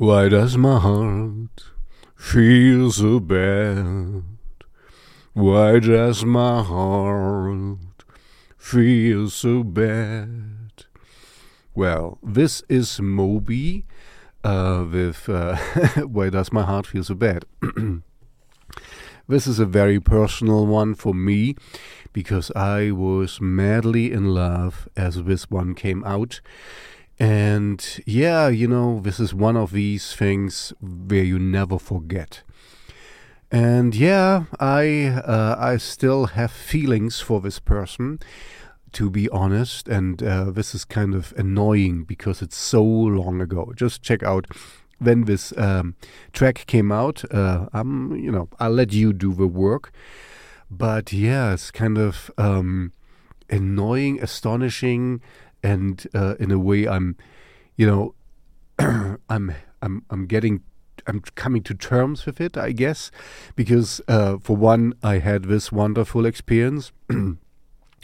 Why does my heart feel so bad? Why does my heart feel so bad? Well, this is Moby uh, with uh, Why Does My Heart Feel So Bad? this is a very personal one for me because I was madly in love as this one came out. And yeah, you know, this is one of these things where you never forget. And yeah, I uh, I still have feelings for this person, to be honest. And uh, this is kind of annoying because it's so long ago. Just check out when this um, track came out. Uh, I'm you know I'll let you do the work. But yeah, it's kind of um, annoying, astonishing, and uh, in a way i'm you know i'm i'm i'm getting i'm coming to terms with it i guess because uh, for one i had this wonderful experience.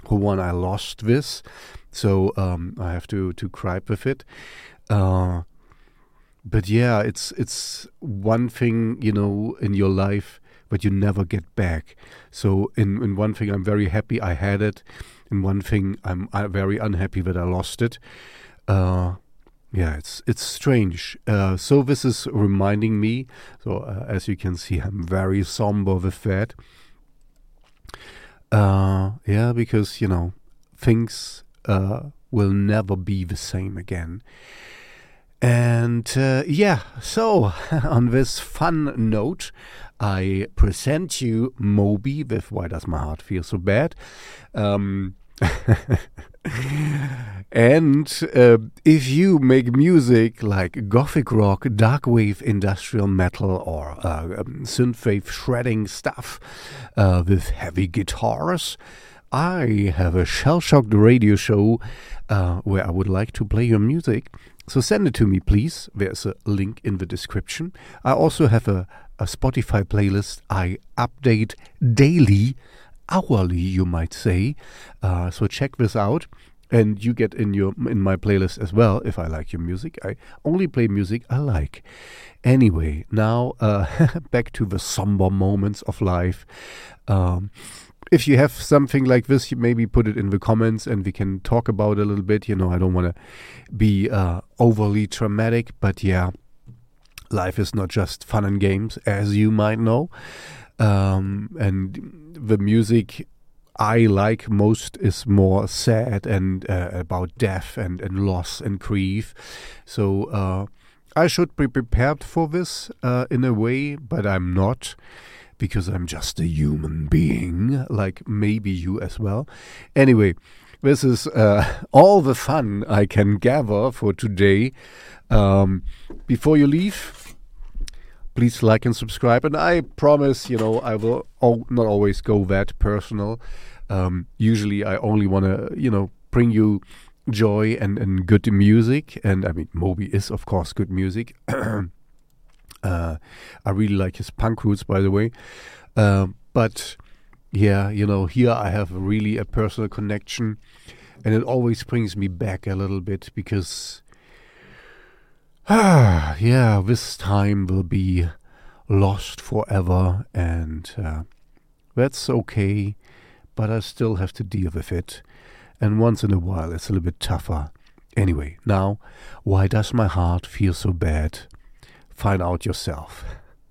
For one i lost this so um, i have to to cry with it. Uh, but yeah it's it's one thing you know in your life but you never get back. So in in one thing i'm very happy i had it in one thing I'm very unhappy that I lost it. Uh, yeah, it's it's strange. Uh, so this is reminding me. So uh, as you can see, I'm very somber with that. Uh, yeah, because you know things uh, will never be the same again. And uh, yeah, so on this fun note, I present you Moby with Why Does My Heart Feel So Bad? Um, and uh, if you make music like gothic rock, dark wave, industrial metal, or uh, um, synthwave shredding stuff uh, with heavy guitars, I have a Shellshocked Radio show uh, where I would like to play your music. So send it to me, please. There's a link in the description. I also have a, a Spotify playlist I update daily, hourly, you might say. Uh, so check this out. And you get in your in my playlist as well if I like your music. I only play music I like. Anyway, now uh, back to the somber moments of life. Um, if you have something like this, you maybe put it in the comments and we can talk about it a little bit. You know, I don't want to be uh, overly traumatic, but yeah, life is not just fun and games, as you might know. Um, and the music I like most is more sad and uh, about death and, and loss and grief. So uh, I should be prepared for this uh, in a way, but I'm not because I'm just a human being, like maybe you as well. Anyway, this is uh, all the fun I can gather for today. Um, before you leave, please like and subscribe. And I promise, you know, I will not always go that personal. Um, usually, I only want to, you know, bring you joy and, and good music. And I mean, Moby is, of course, good music. Uh, I really like his punk roots, by the way. Uh, but yeah, you know, here I have really a personal connection, and it always brings me back a little bit because, ah, yeah, this time will be lost forever, and uh, that's okay. But I still have to deal with it, and once in a while it's a little bit tougher. Anyway, now, why does my heart feel so bad? Find out yourself.